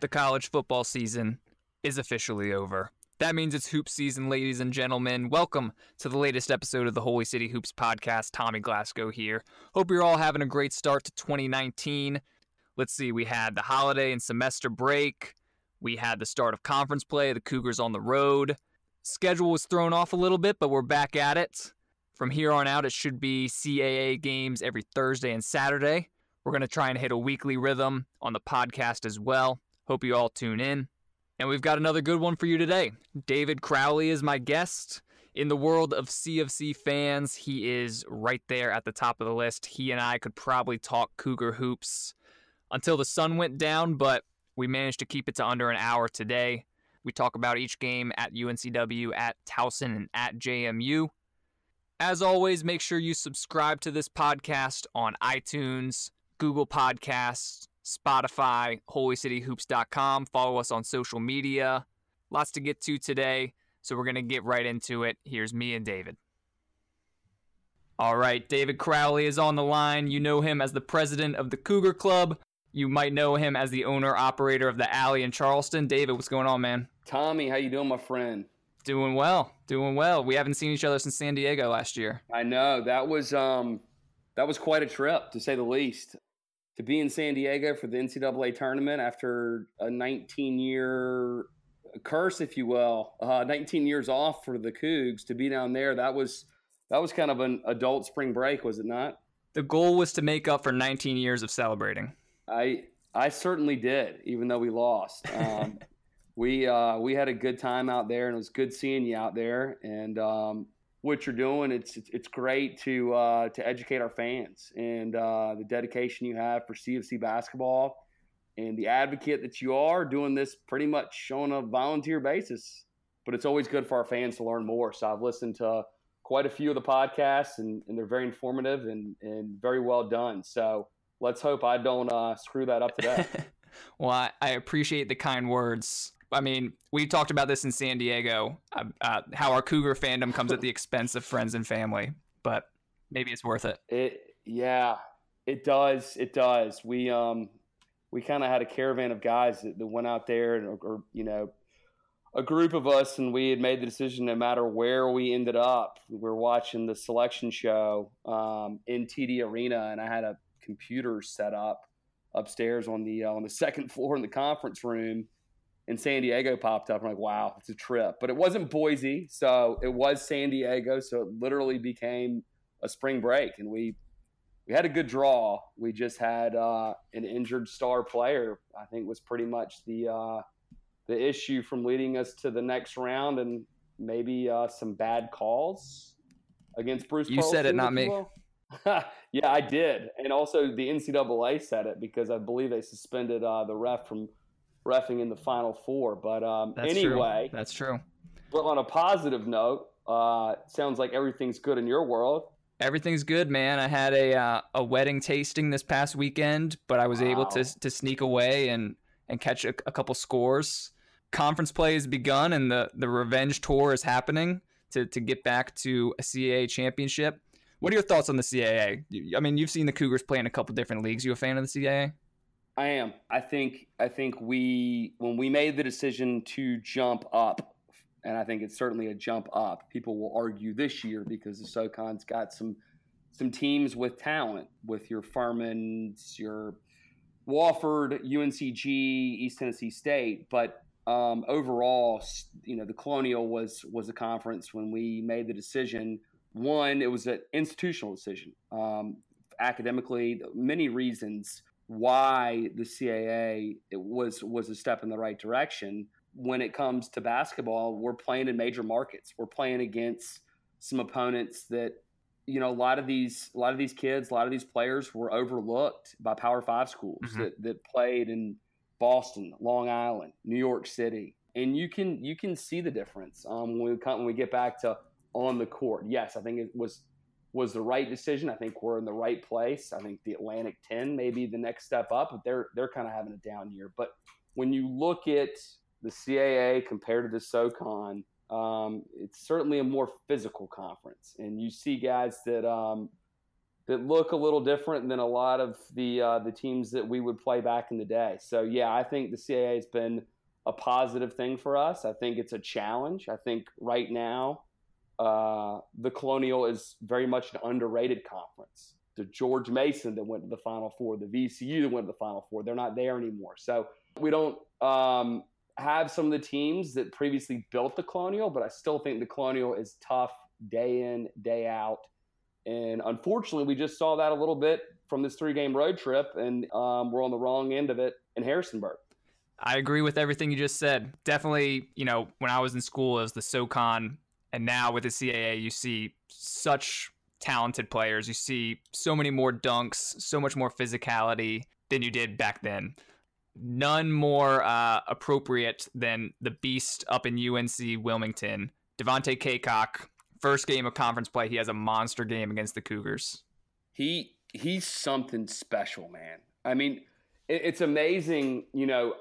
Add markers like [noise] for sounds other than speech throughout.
the college football season is officially over. That means it's hoop season, ladies and gentlemen. Welcome to the latest episode of the Holy City Hoops podcast. Tommy Glasgow here. Hope you're all having a great start to 2019. Let's see, we had the holiday and semester break. We had the start of conference play, the Cougars on the road. Schedule was thrown off a little bit, but we're back at it. From here on out, it should be CAA games every Thursday and Saturday. We're going to try and hit a weekly rhythm on the podcast as well. Hope you all tune in. And we've got another good one for you today. David Crowley is my guest. In the world of CFC fans, he is right there at the top of the list. He and I could probably talk Cougar hoops until the sun went down, but we managed to keep it to under an hour today. We talk about each game at UNCW, at Towson, and at JMU. As always, make sure you subscribe to this podcast on iTunes, Google Podcasts, Spotify, holycityhoops.com. Follow us on social media. Lots to get to today, so we're going to get right into it. Here's me and David. All right, David Crowley is on the line. You know him as the president of the Cougar Club. You might know him as the owner operator of the Alley in Charleston. David, what's going on, man? Tommy, how you doing, my friend? Doing well, doing well. We haven't seen each other since San Diego last year. I know that was um, that was quite a trip to say the least to be in San Diego for the NCAA tournament after a 19 year curse, if you will, uh, 19 years off for the Cougs to be down there. That was that was kind of an adult spring break, was it not? The goal was to make up for 19 years of celebrating. I I certainly did, even though we lost. Um, [laughs] we uh, we had a good time out there, and it was good seeing you out there. And um, what you're doing. It's it's great to uh, to educate our fans and uh, the dedication you have for CFC basketball and the advocate that you are doing this pretty much on a volunteer basis. But it's always good for our fans to learn more. So I've listened to quite a few of the podcasts and, and they're very informative and, and very well done. So let's hope I don't uh, screw that up today. [laughs] well, I, I appreciate the kind words. I mean, we talked about this in San Diego, uh, uh, how our Cougar fandom comes at the expense of friends and family, but maybe it's worth it. It, yeah, it does. It does. We, um, we kind of had a caravan of guys that, that went out there and, or, you know, a group of us, and we had made the decision no matter where we ended up, we were watching the selection show um, in TD Arena, and I had a computer set up upstairs on the uh, on the [laughs] second floor in the conference room and San Diego popped up. I'm like, wow, it's a trip. But it wasn't Boise, so it was San Diego. So it literally became a spring break, and we we had a good draw. We just had uh, an injured star player. I think was pretty much the uh, the issue from leading us to the next round, and maybe uh, some bad calls against Bruce. You said it, not me. [laughs] yeah, I did, and also the NCAA said it because I believe they suspended uh, the ref from refing in the Final Four. But um, That's anyway, true. That's true. But on a positive note, uh, sounds like everything's good in your world. Everything's good, man. I had a uh, a wedding tasting this past weekend, but I was wow. able to to sneak away and and catch a, a couple scores. Conference play has begun, and the the revenge tour is happening to to get back to a CAA championship. What are your thoughts on the CAA? I mean, you've seen the Cougars play in a couple different leagues. You a fan of the CAA? I am. I think. I think we when we made the decision to jump up, and I think it's certainly a jump up. People will argue this year because the SoCon's got some some teams with talent, with your Furmans, your Wofford, UNCG, East Tennessee State, but um, overall, you know, the Colonial was was a conference when we made the decision. One, it was an institutional decision. Um, academically, many reasons why the CAA was was a step in the right direction. When it comes to basketball, we're playing in major markets. We're playing against some opponents that you know a lot of these a lot of these kids, a lot of these players were overlooked by Power Five schools mm-hmm. that that played in Boston, Long Island, New York City, and you can you can see the difference um, when we come, when we get back to on the court. Yes, I think it was was the right decision. I think we're in the right place. I think the Atlantic 10 may be the next step up, but they're they're kind of having a down year. But when you look at the CAA compared to the SoCon, um, it's certainly a more physical conference, and you see guys that um, that look a little different than a lot of the uh, the teams that we would play back in the day. So yeah, I think the CAA has been a positive thing for us. I think it's a challenge. I think right now uh, the Colonial is very much an underrated conference. The George Mason that went to the Final Four, the VCU that went to the Final Four, they're not there anymore. So we don't um, have some of the teams that previously built the Colonial, but I still think the Colonial is tough day in, day out. And unfortunately, we just saw that a little bit from this three game road trip, and um, we're on the wrong end of it in Harrisonburg. I agree with everything you just said. Definitely, you know, when I was in school, it was the SoCon, and now with the CAA, you see such talented players. You see so many more dunks, so much more physicality than you did back then. None more uh, appropriate than the beast up in UNC Wilmington, Devontae Cacok. first game of conference play, he has a monster game against the Cougars. He he's something special, man. I mean, it, it's amazing. You know,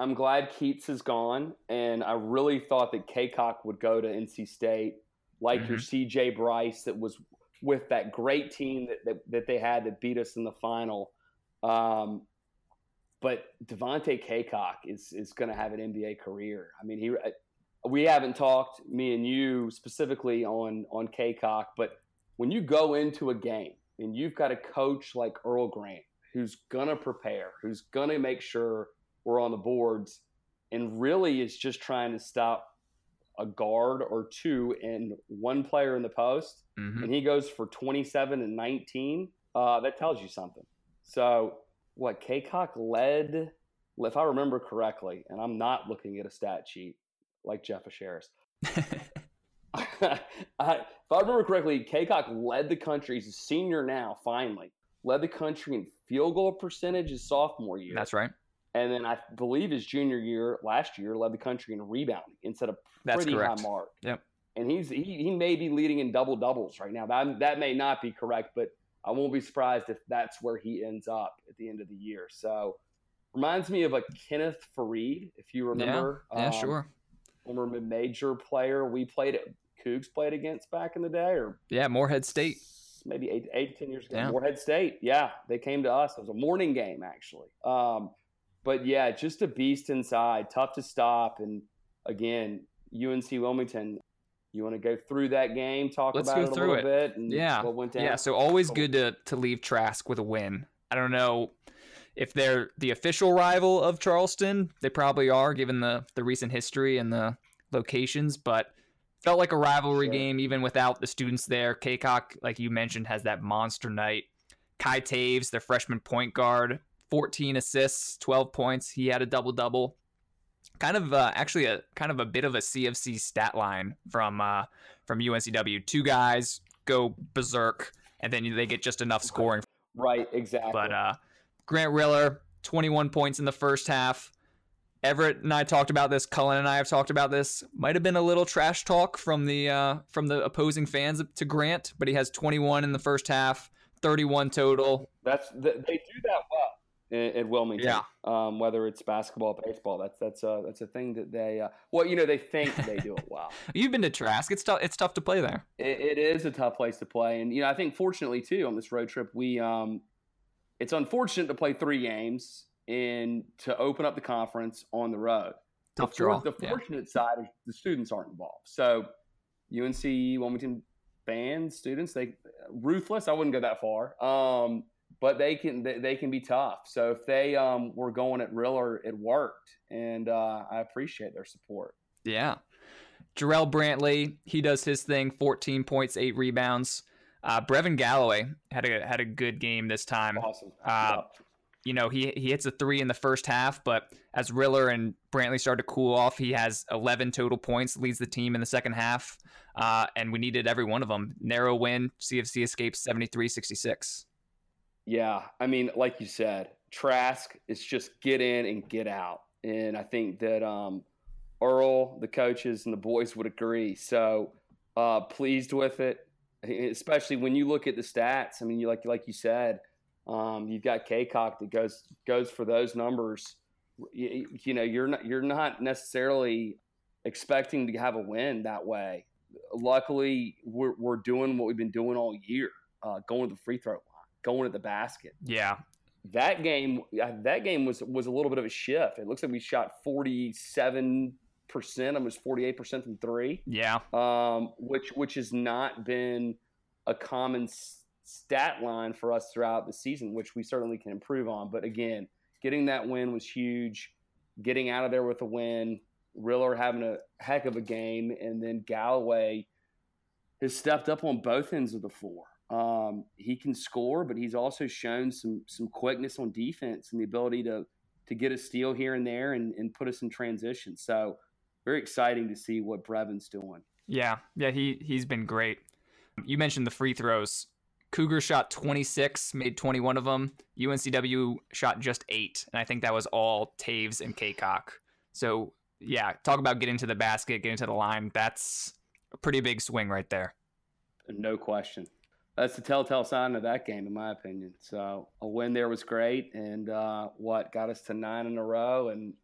I'm glad Keatts is gone, and I really thought that Cacok would go to NC State, like mm-hmm. your CJ Bryce, that was with that great team that, that, that they had that beat us in the final. Um, but Devontae Cacok is is going to have an NBA career. I mean, he we haven't talked me and you specifically on on Cacok, but when you go into a game and you've got a coach like Earl Grant who's gonna prepare, who's gonna make sure we're on the boards, and really is just trying to stop a guard or two and one player in the post, mm-hmm. and he goes for 27 and 19. Uh, that tells you something. So what Cacok led, if I remember correctly, and I'm not looking at a stat sheet, like Jeff Asheris. [laughs] I, if I remember correctly, Cacok led the country. He's a senior now, finally. Led the country in field goal percentage his sophomore year. That's right. And then I believe his junior year, last year, led the country in rebounding instead of pretty high mark. Yep. And he's he, he may be leading in double doubles right now. That that may not be correct, but I won't be surprised if that's where he ends up at the end of the year. So reminds me of a Kenneth Faried, if you remember. Yeah, yeah um, sure former mid-major player we played at Cougs played against back in the day, or yeah, Morehead State, maybe eight, eight ten years ago. Yeah. Morehead State, yeah, they came to us. It was a morning game actually. Um, but yeah, just a beast inside, tough to stop, and again, UNC Wilmington. You want to go through that game, talk Let's about go it a through little it. bit, and yeah, what went down. Yeah, so always good to to leave Trask with a win. I don't know if they're the official rival of Charleston, they probably are, given the the recent history and the locations. But felt like a rivalry sure. game even without the students there. Cacok, like you mentioned, has that monster night. Kai Toews, their freshman point guard, 14 assists, 12 points. He had a double double. Kind of uh, actually a kind of a bit of a CFC stat line from uh, from UNCW. Two guys go berserk, and then they get just enough scoring. Right, exactly. But uh, Grant Riller, 21 points in the first half. Everett and I talked about this. Cullen and I have talked about this. Might have been a little trash talk from the uh, from the opposing fans to Grant, but he has 21 in the first half, 31 total. That's they do that well in Wilmington. Yeah. Um, whether it's basketball, baseball, that's that's a that's a thing that they uh, well, you know, they think they do it well. [laughs] You've been to Trask. It's tough. It's tough to play there. It, it is a tough place to play, and you know, I think fortunately too on this road trip we um, it's unfortunate to play three games and to open up the conference on the road. Tough the, draw. The fortunate yeah. side is the students aren't involved. So UNC Wilmington fans, students, they ruthless. I wouldn't go that far, um, but they can they, they, can be tough. So if they um, were going at Riller, it worked, and uh, I appreciate their support. Yeah, Jarrell Brantley, he does his thing. Fourteen points, eight rebounds. Uh, Brevin Galloway had a had a good game this time. Awesome. Uh, You know, he he hits a three in the first half, but as Riller and Brantley start to cool off, he has 11 total points, leads the team in the second half, uh, and we needed every one of them. Narrow win, CFC escapes 73-66. Yeah, I mean, like you said, Trask is just get in and get out, and I think that um, Earl, the coaches, and the boys would agree. So uh, pleased with it especially when you look at the stats. I mean, you like like you said, um, you've got Cacok that goes goes for those numbers. You, you, know, you're not you're not necessarily expecting to have a win that way. Luckily, we're we're doing what we've been doing all year, uh, going to the free throw going at the basket. Yeah. That game, that game was was a little bit of a shift. It looks like we shot forty seven percent, almost forty eight percent from three. Yeah. Um, which which has not been a common stat line for us throughout the season, which we certainly can improve on. But again, getting that win was huge. Getting out of there with a win, Riller having a heck of a game, and then Galloway has stepped up on both ends of the floor. Um, he can score, but he's also shown some some quickness on defense and the ability to to get a steal here and there and, and put us in transition. So very exciting to see what Brevin's doing. Yeah, yeah, he he's been great. You mentioned the free throws. Cougar shot 26, made 21 of them. UNCW shot just eight, and I think that was all Toews and Cacok. So yeah, talk about getting to the basket, getting to the line. That's a pretty big swing right there. No question. That's the telltale sign of that game, in my opinion. So a win there was great, and uh, what got us to nine in a row, and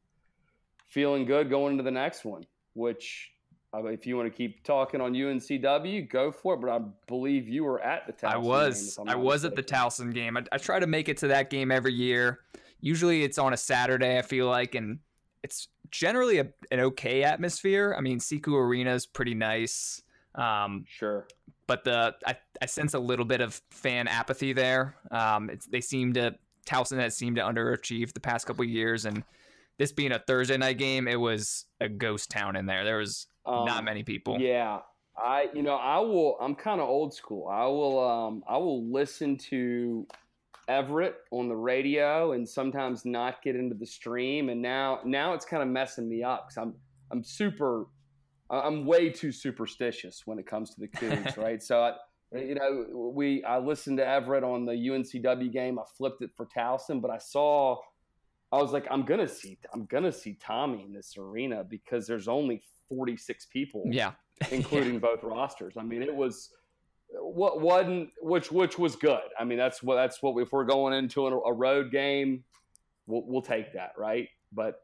feeling good going into the next one. Which, uh, if you want to keep talking on UNCW, go for it. But I believe you were at the Towson. I was. I was mistaken. at the Towson game. I, I try to make it to that game every year. Usually, it's on a Saturday. I feel like, and it's generally a, an okay atmosphere. I mean, SECU Arena is pretty nice. Um, sure. But the I, I sense a little bit of fan apathy there. Um, they seem to Towson has seemed to underachieve the past couple years, and this being a Thursday night game, it was a ghost town in there. There was um, not many people. Yeah, I you know I will. I'm kind of old school. I will um I will listen to Everett on the radio and sometimes not get into the stream. And now now it's kind of messing me up because I'm I'm super I'm way too superstitious when it comes to the Cougs, [laughs] right? So I, you know we I listened to Everett on the UNCW game. I flipped it for Towson, but I saw I was like I'm gonna see I'm gonna see Tommy in this arena because there's only 46 people, yeah, [laughs] including yeah. both rosters. I mean it was what wasn't which which was good. I mean, that's what that's what if we're going into a, a road game, we'll, we'll take that, right? But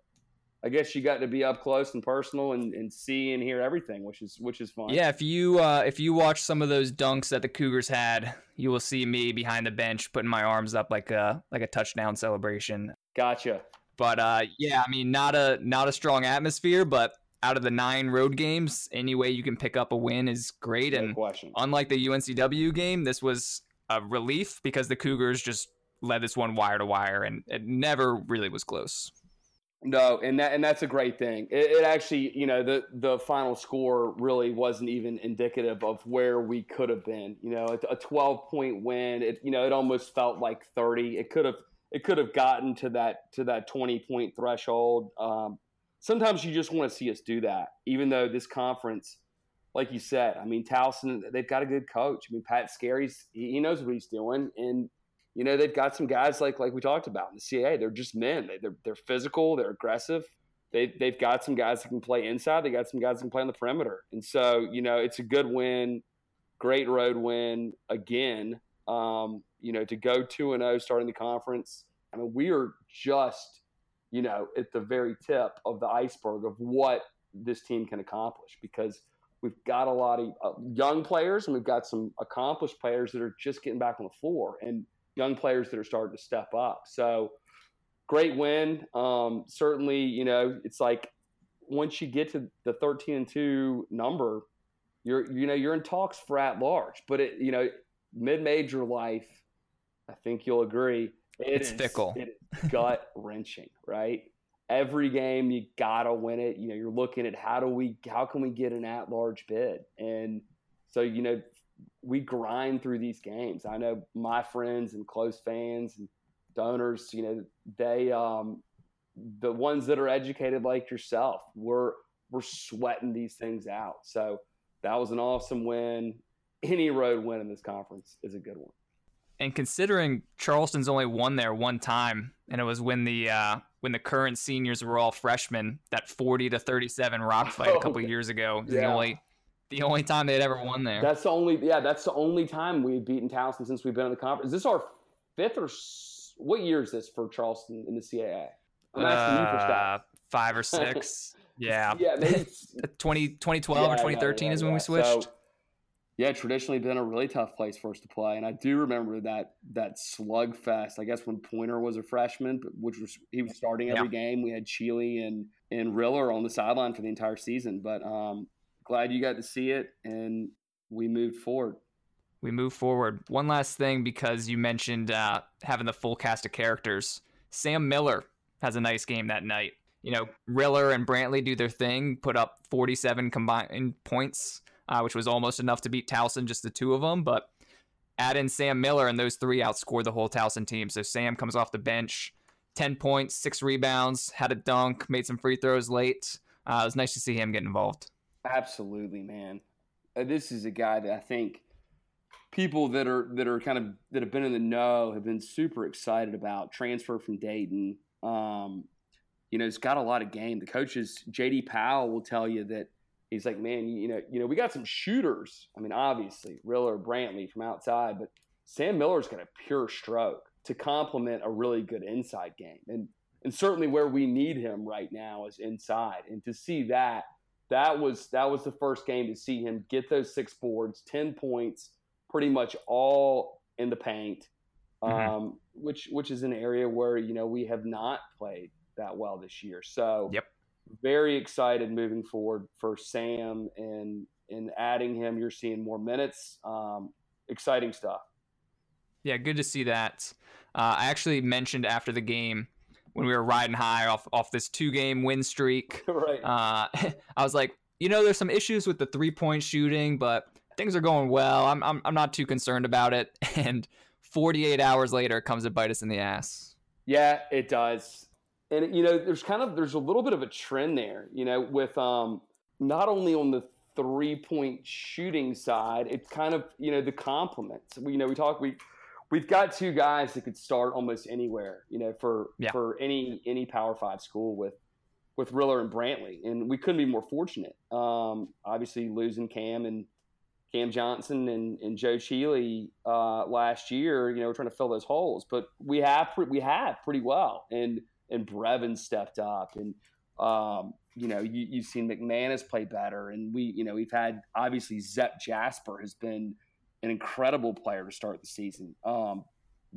I guess you got to be up close and personal and, and see and hear everything, which is which is fun. Yeah, if you uh, if you watch some of those dunks that the Cougars had, you will see me behind the bench putting my arms up like a like a touchdown celebration. Gotcha. But uh, yeah, I mean, not a not a strong atmosphere, but out of the nine road games, any way you can pick up a win is great. No and question. unlike the UNCW game, this was a relief because the Cougars just led this one wire to wire, and it never really was close. No, and that and that's a great thing. It, it, actually, you know, the the final score really wasn't even indicative of where we could have been. You know, a, a twelve point win. It you know, it almost felt like thirty. It could have it could have gotten to that to that twenty point threshold. Um, sometimes you just want to see us do that, even though this conference, like you said, I mean, Towson, they've got a good coach. I mean, Pat Skerry's, he knows what he's doing. And, you know, they've got some guys like like we talked about in the CAA. They're just men. They, are they're physical. They're aggressive. They they've got some guys that can play inside. They got some guys that can play on the perimeter. And so you know, it's a good win, great road win again. Um, you know, to go two and zero oh starting the conference. I mean, we are just you know, at the very tip of the iceberg of what this team can accomplish because we've got a lot of uh, young players and we've got some accomplished players that are just getting back on the floor and young players that are starting to step up. So great win. Um, certainly, you know, it's like once you get to the 13 and 2 number, you're you know, you're in talks for at large, but it, you know, mid-major life, I think you'll agree, it it's is, fickle. It is gut wrenching, [laughs] right? Every game you gotta win it. You know, you're looking at how do we, how can we get an at-large bid, and so you know, we grind through these games. I know my friends and close fans and donors. You know, they, um, the ones that are educated like yourself, we're we're sweating these things out. So that was an awesome win. Any road win in this conference is a good one. And considering Charleston's only won there one time, and it was when the uh, when the current seniors were all freshmen, that forty to thirty seven rock fight a [laughs] couple years ago. Yeah. The only the only time they'd ever won there. That's the only yeah. That's the only time we've beaten Towson since we've been in the conference. Is this our fifth or what year is this for Charleston in the CAA? I'm asking uh, you for stuff. Uh, five or [laughs] six. yeah. yeah. Maybe [laughs] 20, 2012 yeah, or 2013 yeah, is when we switched. So, Yeah, traditionally been a really tough place for us to play, and I do remember that that slugfest. I guess when Pointer was a freshman, which was he was starting every yeah. game. We had Chealey and and Riller on the sideline for the entire season. But um, glad you got to see it, and we moved forward. We move forward. One last thing, because you mentioned uh, having the full cast of characters. Sam Miller has a nice game that night. You know, Riller and Brantley do their thing, put up 47 combined points uh, which was almost enough to beat Towson, just the two of them. But add in Sam Miller, and those three outscored the whole Towson team. So Sam comes off the bench, 10 points, six rebounds, had a dunk, made some free throws late. Uh, it was nice to see him get involved. Absolutely, man. Uh, this is a guy that I think people that are that are kind of that have been in the know have been super excited about transfer from Dayton. Um, you know, he's got a lot of game. The coaches, JD Powell, will tell you that he's like, man, you, know, you know, we got some shooters. I mean, obviously, Riller, Brantley from outside, but Sam Miller's got a pure stroke to complement a really good inside game, and and certainly where we need him right now is inside. And to see that, that was that was the first game to see him get those six boards, ten points, pretty much all in the paint, mm-hmm. um, which which is an area where you know we have not played that well this year. So yep very excited moving forward for Sam and in adding him. You're seeing more minutes. Um, exciting stuff. Yeah, good to see that. Uh, I actually mentioned after the game when we were riding high off off this two game win streak. [laughs] right. Uh, [laughs] I was like, you know, there's some issues with the three point shooting, but things are going well. I'm I'm I'm not too concerned about it. [laughs] And 48 hours later, it comes to bite us in the ass. Yeah, it does and you know there's kind of there's a little bit of a trend there you know with um not only on the three point shooting side it's kind of you know the complements we you know we talk we we've got two guys that could start almost anywhere you know for yeah. for any any power five school with with Riller and Brantley and we couldn't be more fortunate um obviously losing Cam and Cam Johnson and, and Joe Chealey uh, last year, you know, we're trying to fill those holes, but we have we have pretty well, and and Brevin stepped up, and um, you know you, you've seen McManus play better, and we you know we've had obviously Zep Jasper has been an incredible player to start the season. Um,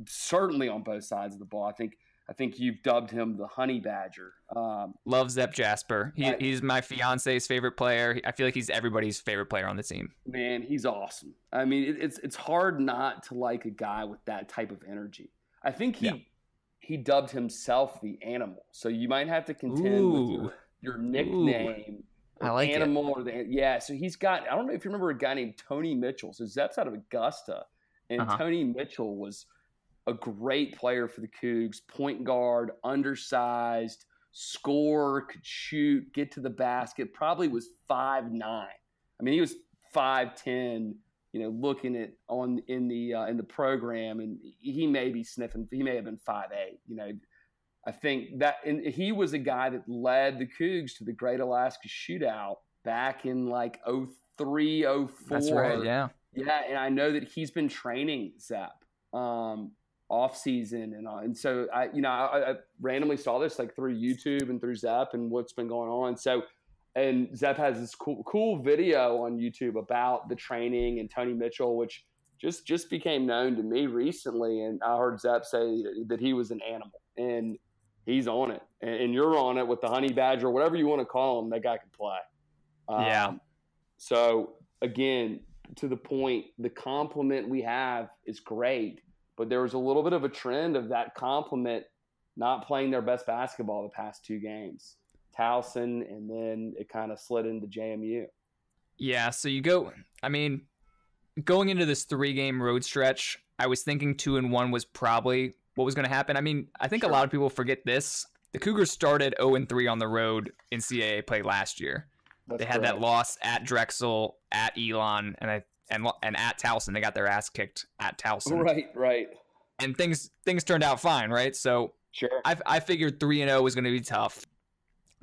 certainly on both sides of the ball. I think I think you've dubbed him the Honey Badger. Um, Love Zep Jasper. He, I, he's my fiance's favorite player. I feel like he's everybody's favorite player on the team. Man, he's awesome. I mean, it, it's it's hard not to like a guy with that type of energy. I think he yeah he dubbed himself the animal. So you might have to contend Ooh. with your, your nickname. I like animal it. or the yeah. So he's got. I don't know if you remember a guy named Tony Mitchell. So Zep's out of Augusta, and uh-huh. Tony Mitchell was a great player for the Cougs. Point guard, undersized, score, could shoot, get to the basket. Probably was five nine. I mean, he was five ten you know, looking at on in the uh, in the program, and he may be sniffing. He may have been five eight. You know, I think that and he was a guy that led the Cougs to the Great Alaska Shootout back in like 03, 04. That's right. Yeah. Yeah, and I know that he's been training Zep um, off season, and and so I, you know, I, I randomly saw this like through YouTube and through Zep and what's been going on. So and Zep has this cool cool video on YouTube about the training and Tony Mitchell, which just just became known to me recently. And I heard Zep say that he was an animal, and he's on it, and, you're on it with the honey badger, whatever you want to call him. That guy can play. Um, yeah. So again, to the point, the compliment we have is great, but there was a little bit of a trend of that compliment not playing their best basketball the past two games. Towson, and then it kind of slid into JMU. Yeah, so you go. I mean, going into this three-game road stretch, I was thinking two and one was probably what was going to happen. I mean, I think sure. a lot of people forget this. The Cougars started 0 and 3 on the road in CAA play last year. That's they had correct. that loss at Drexel, at Elon, and I and and at Towson. They got their ass kicked at Towson. Right, right. And things things turned out fine, right? So sure. I I figured three and zero oh was going to be tough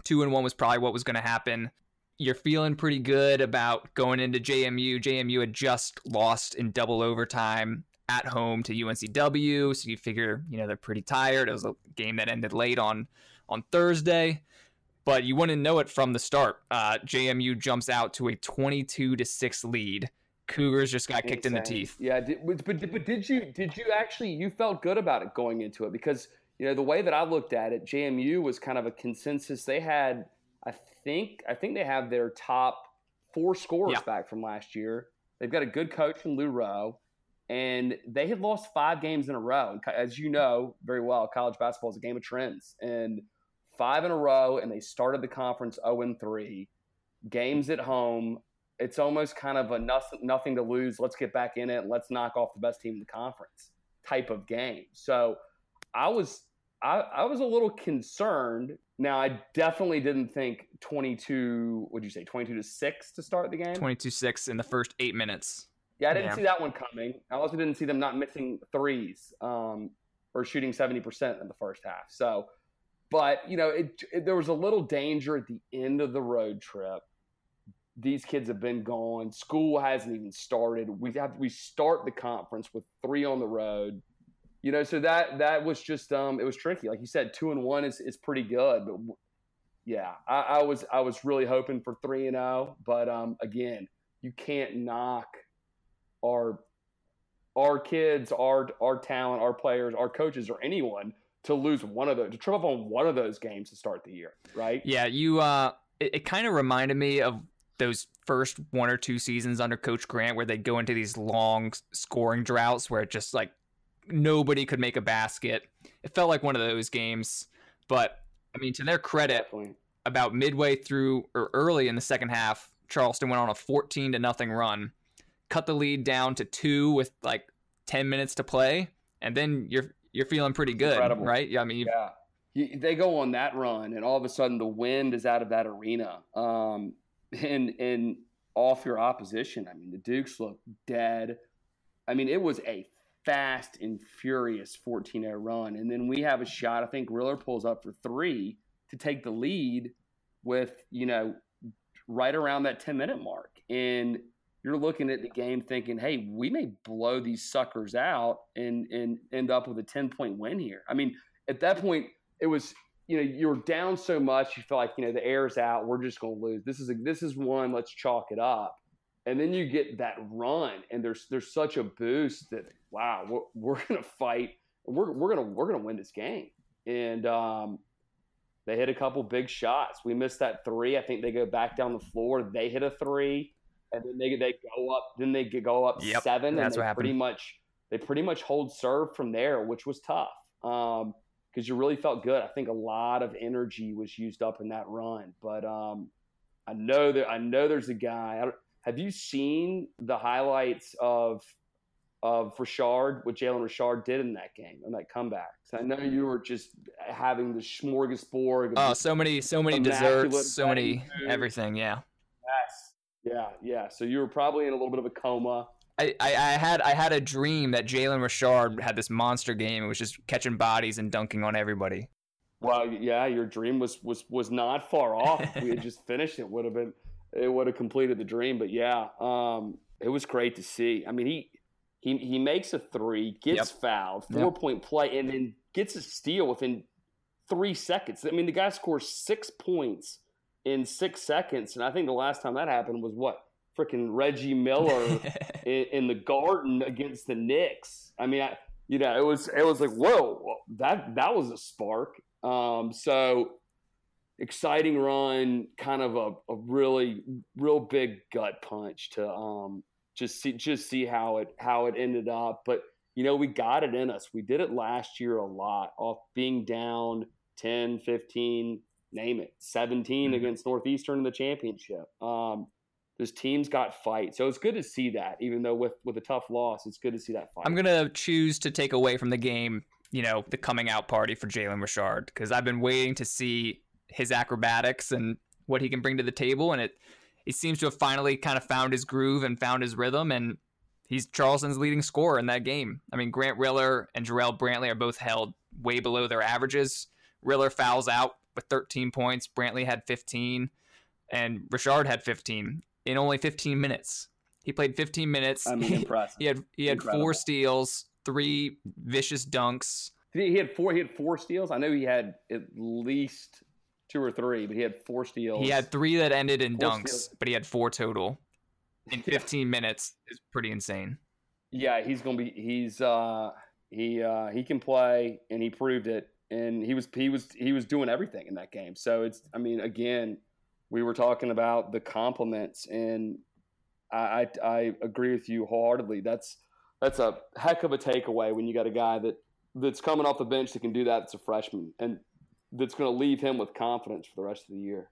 two and one was probably what was going to happen. You're feeling pretty good about going into JMU. JMU had just lost in double overtime at home to UNCW, so you figure you know they're pretty tired. It was a game that ended late on on Thursday, but you wouldn't know it from the start. Uh, JMU jumps out to a 22 to six lead, Cougars just got kicked in the teeth. Yeah, did, but but but did you did you actually you felt good about it going into it because you know the way that I looked at it, JMU was kind of a consensus. They had, I think, I think they have their top four scorers Yeah. back from last year. They've got a good coach in Lou Rowe, and they had lost five games in a row. And as you know very well, college basketball is a game of trends, and five in a row, and they started the conference zero and three, games at home. It's almost kind of a nothing, nothing to lose. Let's get back in it. Let's knock off the best team in the conference type of game. So I was I, I was a little concerned. Now I definitely didn't think twenty two. Would you say twenty two to six to start the game? 22-6 in the first eight minutes. Yeah, I didn't Yeah. see that one coming. I also didn't see them not missing threes um, or shooting 70% in the first half. So, but, you know, it, it- there was a little danger at the end of the road trip. These kids have been gone. School hasn't even started. We have we start the conference with three on the road. You know, so that that was just um it was tricky. Like you said, two and one is is pretty good, but yeah, I, I was I was really hoping for three and zero, but um again, you can't knock our our kids, our our talent, our players, our coaches, or anyone to lose one of those, to trip up on one of those games to start the year, right? Yeah, you. Uh, it, it kind of reminded me of those first one or two seasons under Coach Grant, where they go into these long scoring droughts where it just like nobody could make a basket. It felt like one of those games, but I mean, to their credit, Definitely. about midway through or early in the second half, Charleston went on a 14 to nothing run, cut the lead down to two with like 10 minutes to play, and then you're you're feeling pretty good, Incredible. right? Yeah, I mean, Yeah. You, they go on that run, and all of a sudden the wind is out of that arena, um, and and off your opposition. I mean, the Dukes look dead. I mean, it was a fast and furious 14-0 run, and then we have a shot. I think Riller pulls up for three to take the lead with you know right around that 10 minute mark, and you're looking at the game thinking, hey, we may blow these suckers out and and end up with a 10 point win here. I mean, at that point, it was you know you're down so much, you feel like you know the air's out. We're just going to lose. This is a, this is one. Let's chalk it up. And then you get that run, and there's there's such a boost that wow, we're, we're gonna fight. We're we're gonna we're gonna win this game. And um, they hit a couple big shots. We missed that three. I think they go back down the floor. They hit a three, and then they they go up. Then they go up Yep, seven, and they pretty happened. much they pretty much hold serve from there, which was tough because you really felt good. I think a lot of energy was used up in that run, but um, I know that I know there's a guy. I don't, have you seen the highlights of of Richard, what Jalen Richard did in that game, in that comeback? 'Cause I know you were just having the smorgasbord. Oh, so many, so many desserts, so many everything. Yeah, yeah, yeah. So you were probably in a little bit of a coma. I, I, I had, I had a dream that Jalen Richard had this monster game. It was just catching bodies and dunking on everybody. Well, yeah, your dream was was was not far off. We had [laughs] just finished it, would have been it would have completed the dream. But yeah, um, it was great to see. I mean, he he he makes a three, gets Yep. fouled, Yep. four point play, and then gets a steal within three seconds. I mean, the guy scores six points in six seconds, and I think the last time that happened was what freaking Reggie Miller [laughs] in, in the Garden against the Knicks. I mean, I, you know, it was it was like whoa, that that was a spark. Um, so exciting run, kind of a, a really real big gut punch to um just see just see how it how it ended up. But you know, we got it in us. We did it last year a lot off being down 10, 15, name it, 17 Mhm. against Northeastern in the championship. Um, team's got fight. So it's good to see that, even though with, with a tough loss, it's good to see that fight. I'm gonna choose to take away from the game, you know, the coming out party for Jalen Richard because I've been waiting to see his acrobatics and what he can bring to the table, and it he seems to have finally kind of found his groove and found his rhythm, and he's Charleston's leading scorer in that game. I mean, Grant Riller and Jarrell Brantley are both held way below their averages. Riller fouls out with 13 points. Brantley had 15, and Richard had 15 in only 15 minutes. He played 15 minutes. I mean, impressive. He had he had Incredible. four steals, three vicious dunks. He he had four. He had four steals. I know he had at least two or three, but he had four steals. He had three that ended in Four dunks, steals. but he had four total. in 15 minutes is pretty insane. Yeah, he's gonna be. He's uh, he uh, he can play, and he proved it. And he was he was he was doing everything in that game. So it's. I mean, again, we were talking about the compliments, and I I, I agree with you wholeheartedly. That's that's a heck of a takeaway when you got a guy that that's coming off the bench that can do that. It's a freshman, and that's going to leave him with confidence for the rest of the year.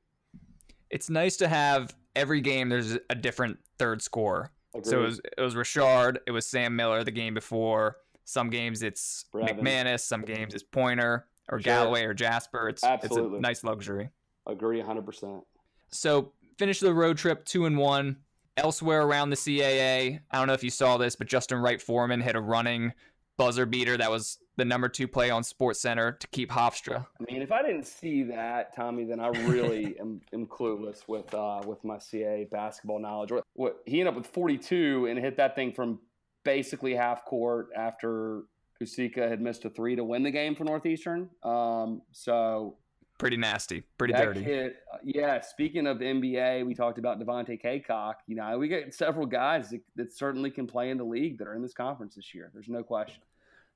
It's nice to have every game. There's a different third scorer. Agreed. So it was it was Rashard, it was Sam Miller the game before. Some games it's Brevin. McManus, some games it's Pointer or Sure. Galloway or Jasper. It's Absolutely. it's a nice luxury. Agree 100. percent So finish the road trip two and one. Elsewhere around the CAA, I don't know if you saw this, but Justin Wright Foreman hit a running buzzer beater that was the number two play on Sports Center to keep Hofstra. I mean, if I didn't see that, Tommy, then I really [laughs] am, am clueless with uh, with my CA basketball knowledge. What, what he ended up with 42 and hit that thing from basically half court after Pusica had missed a three to win the game for Northeastern. Um, so Pretty nasty, pretty dirty. kid, uh, yeah. Speaking of NBA, we talked about Devontae Cacok. You know, we get several guys that, that certainly can play in the league that are in this conference this year. There's no question.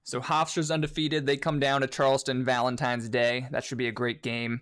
So Hofstra's undefeated. They come down to Charleston Valentine's Day. That should be a great game.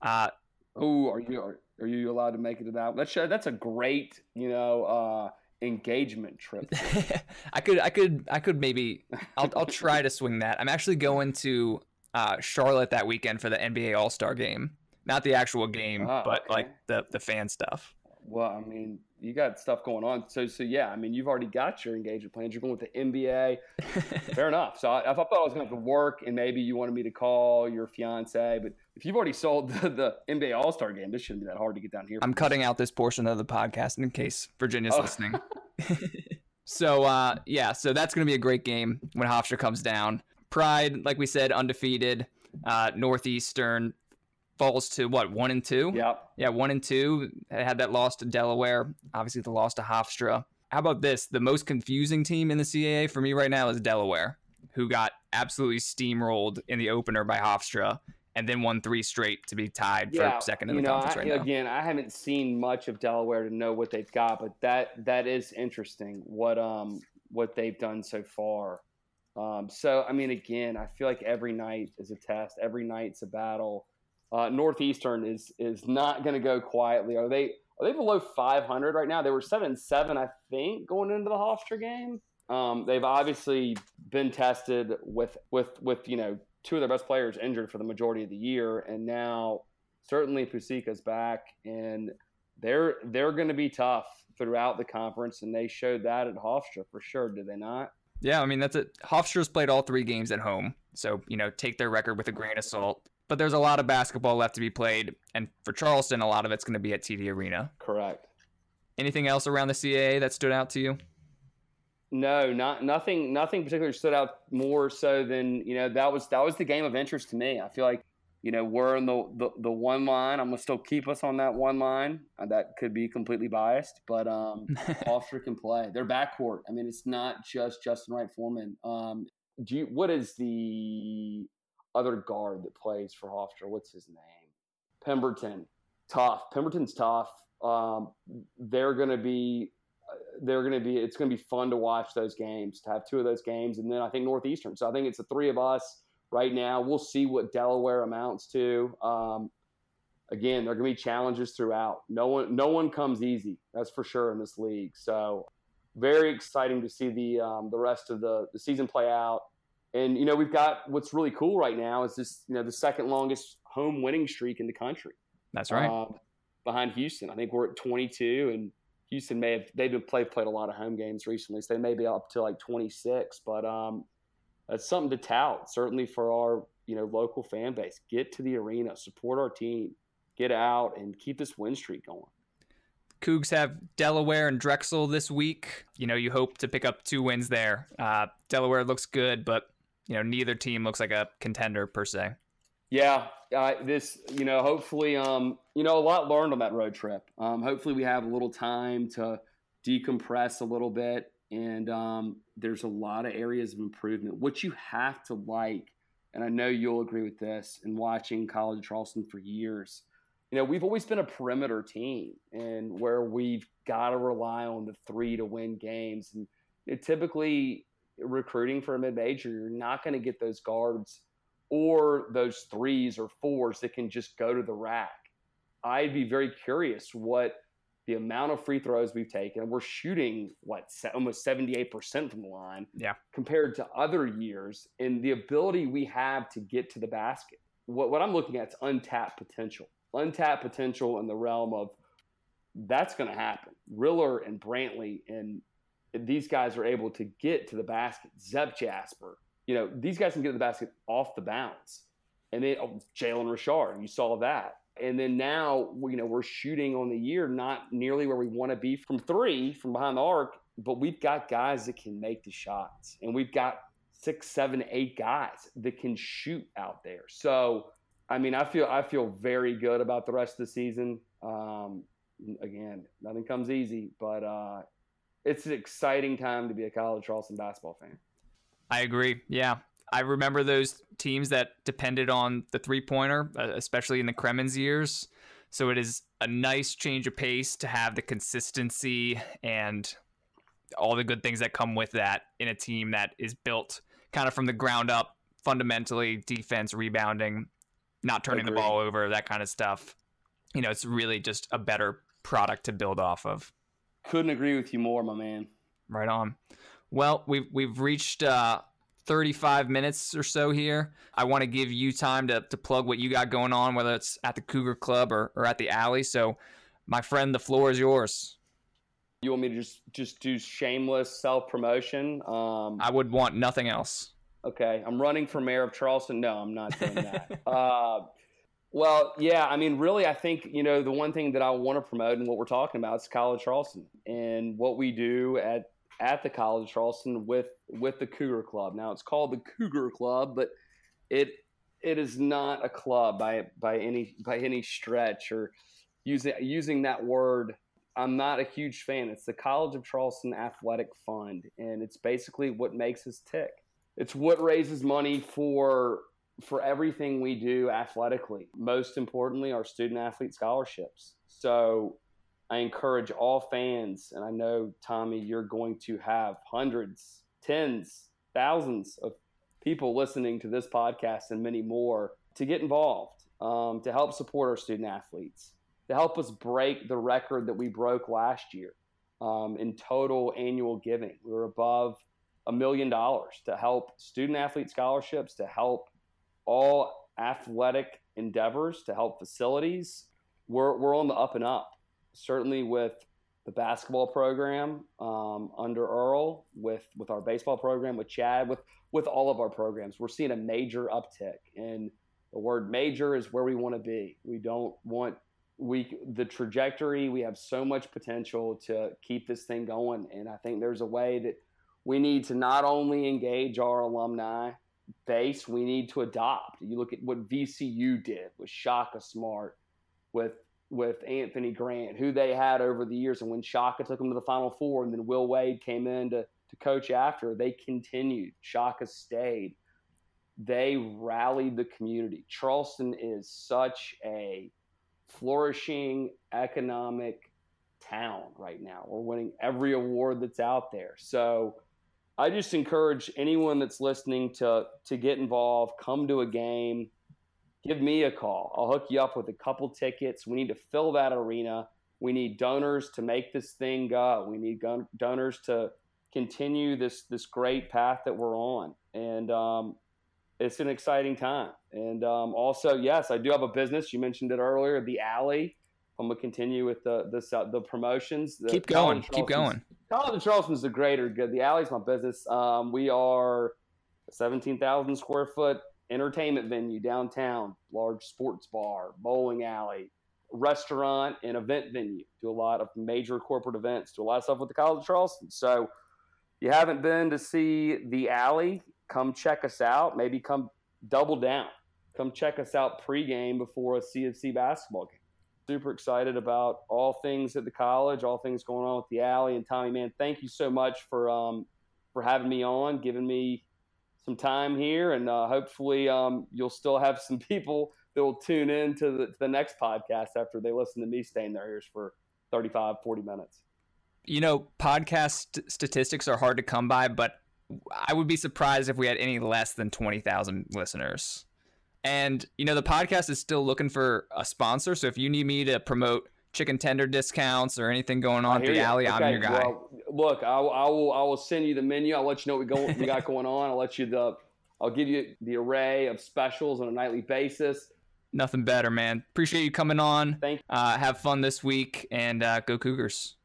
Uh, Oh, are you are, are you allowed to make it to that? That's that's a great you know uh, engagement trip. [laughs] I could, I could, I could maybe. [laughs] I'll, I'll try to swing that. I'm actually going to uh, Charlotte that weekend for the NBA All Star game. Not the actual game, Ah, but okay. like the the fan stuff. Well, I mean, you got stuff going on. So so yeah, I mean, you've already got your engagement plans. You're going with the NBA. [laughs] Fair enough. So I, I thought I was going to have to work, and maybe you wanted me to call your fiance, but if you've already sold the, the NBA All Star game, this shouldn't be that hard to get down here. I'm cutting out this portion of the podcast in case Virginia's Oh. listening. [laughs] [laughs] so uh, yeah, so that's going to be a great game when Hofstra comes down. Pride, like we said, undefeated. Uh, Northeastern falls to what one and two. Yep. Yeah, one and two. They had that loss to Delaware. Obviously, the loss to Hofstra. How about this? The most confusing team in the CAA for me right now is Delaware, who got absolutely steamrolled in the opener by Hofstra, and then won three straight to be tied for second in the know, conference I, right now. Again, I haven't seen much of Delaware to know what they've got, but that that is interesting. What um what they've done so far. Um, so I mean, again, I feel like every night is a test. Every night's a battle. Uh, Northeastern is is not going to go quietly. Are they? Are they below 500 right now? They were seven seven, I think, going into the Hofstra game. Um, they've obviously been tested with with with you know two of their best players injured for the majority of the year, and now certainly Pusica's back, and they're they're going to be tough throughout the conference, and they showed that at Hofstra for sure. Did they not? Yeah, I mean that's it. Hofstra's played all three games at home, so you know take their record with a grain of salt. But there's a lot of basketball left to be played, and for Charleston, a lot of it's going to be at TD Arena. Correct. Anything else around the CAA that stood out to you? No, not nothing. Nothing particularly stood out more so than you know that was that was the game of interest to me. I feel like you know we're in the the, the one line. I'm gonna still keep us on that one line. Uh, That could be completely biased, but um, [laughs] Hofstra can play. Their backcourt. I mean, it's not just Justin Wright Foreman. Um, do you, what is the other guard that plays for Hofstra? What's his name? Pemberton. Tough. Pemberton's tough. Um, they're going to be. uh, They're going to be. It's going to be fun to watch those games. To have two of those games, and then I think Northeastern. So I think it's the three of us right now. We'll see what Delaware amounts to. Um, again, there are going to be challenges throughout. No one, no one comes easy. That's for sure in this league. So, very exciting to see the um, the rest of the, the season play out. And you know, we've got what's really cool right now is this. You know, the second longest home winning streak in the country. That's right. Um, behind Houston, I think we're at 22, and Houston may have they've been played played a lot of home games recently, so they may be up to like 26. But um, that's something to tout, certainly for our you know local fan base. Get to the arena, support our team, get out, and keep this win streak going. Cougs have Delaware and Drexel this week. You know, you hope to pick up two wins there. Uh, Delaware looks good, but you know, neither team looks like a contender per se. Yeah, uh, this you know hopefully um you know a lot learned on that road trip. Um, hopefully we have a little time to decompress a little bit, and um, there's a lot of areas of improvement. What you have to like, and I know you'll agree with this, in watching College of Charleston for years, you know, we've always been a perimeter team and where we've got to rely on the three to win games. And it, typically, recruiting for a mid major, you're not going to get those guards or those threes or fours that can just go to the rack. I'd be very curious what the amount of free throws we've taken. We're shooting what almost 78% from the line. Yeah. Compared to other years and the ability we have to get to the basket. What, what I'm looking at is untapped potential untapped potential in the realm of that's going to happen. Riller and Brantley and these guys are able to get to the basket. Zep Jasper, you know, these guys can get to the basket off the bounce. And then oh, Jalen Richard, you saw that. And then now, you know, we're shooting on the year not nearly where we want to be from three, from behind the arc, but we've got guys that can make the shots. And we've got six, seven, eight guys that can shoot out there. So I mean, I feel I feel very good about the rest of the season. Um, again, nothing comes easy, but uh, it's an exciting time to be a college Charleston basketball fan. I agree. Yeah, I remember those teams that depended on the three pointer, uh, especially in the Cremins years. So it is a nice change of pace to have the consistency and all the good things that come with that in a team that is built kind of from the ground up, fundamentally defense, rebounding, not turning Agreed. the ball over, that kind of stuff. You know, it's really just a better product to build off of. Couldn't agree with you more, my man. Right on. Well, we've we've reached uh, 35 minutes or so here. I want to give you time to, to plug what you got going on, whether it's at the Cougar Club or, or at the alley. So, my friend, the floor is yours. You want me to just just do shameless self promotion? Um, I would want nothing else. Okay, I'm running for mayor of Charleston. No, I'm not doing that. [laughs] uh, well, yeah, I mean, really, I think you know the one thing that I want to promote and what we're talking about is College Charleston and what we do at at the College Charleston with with the Cougar Club. Now it's called the Cougar Club, but it it is not a club by by any by any stretch or using using that word. I'm not a huge fan. It's the College of Charleston Athletic Fund, and it's basically what makes us tick it's what raises money for for everything we do athletically. Most importantly, our student athlete scholarships. So I encourage all fans, and I know Tommy, you're going to have hundreds, tens, thousands of people listening to this podcast and many more to get involved, um, to help support our student athletes, to help us break the record that we broke last year um, in total annual giving. We were above a million dollars to help student athlete scholarships, to help all athletic endeavors, to help facilities. We're, we're on the up and up, certainly with the basketball program um, under Earl, with, with our baseball program, with Chad, with, with all of our programs. We're seeing a major uptick. And the word major is where we want to be. We don't want we the trajectory we have so much potential to keep this thing going and i think there's a way that we need to not only engage our alumni base, we need to adopt. You look at what VCU did with Shaka Smart, with with Anthony Grant, who they had over the years, and when Shaka took them to the Final Four, and then Will Wade came in to, to coach after, they continued. Shaka stayed. They rallied the community. Charleston is such a flourishing economic town right now. We're winning every award that's out there. So I just encourage anyone that's listening to to get involved, come to a game, give me a call. I'll hook you up with a couple tickets. We need to fill that arena. We need donors to make this thing go. We need donors to continue this this great path that we're on, and um, it's an exciting time. And um, also, yes, I do have a business. You mentioned it earlier, the Alley. I'm gonna continue with the the, the promotions. The keep going, keep going. College of Charleston is the greater good. The alley's my business. Um, we are a 17,000 square foot entertainment venue downtown, large sports bar, bowling alley, restaurant, and event venue. Do a lot of major corporate events. Do a lot of stuff with the College of Charleston. So, if you haven't been to see the alley, come check us out. Maybe come double down. Come check us out pregame before a CFC basketball game super excited about all things at the college, all things going on with the alley. And Tommy, man, thank you so much for um, for having me on, giving me some time here, and uh, hopefully um, you'll still have some [laughs] people that will tune in to the, to the next podcast after they listen to me stain their ears for 35, 40 minutes. You know, podcast statistics are hard to come by, but I would be surprised if we had any less than 20,000 listeners. And, you know, the podcast is still looking for a sponsor. So if you need me to promote chicken tender discounts or anything going on at the alley, okay. I'm your guy. Well, look, I, I, will I will send you the menu. I'll let you know what we, go, we got going on. I'll let you the I'll give you the array of specials on a nightly basis. Nothing better, man. Appreciate you coming on. Thank you. Uh, have fun this week and uh, go Cougars.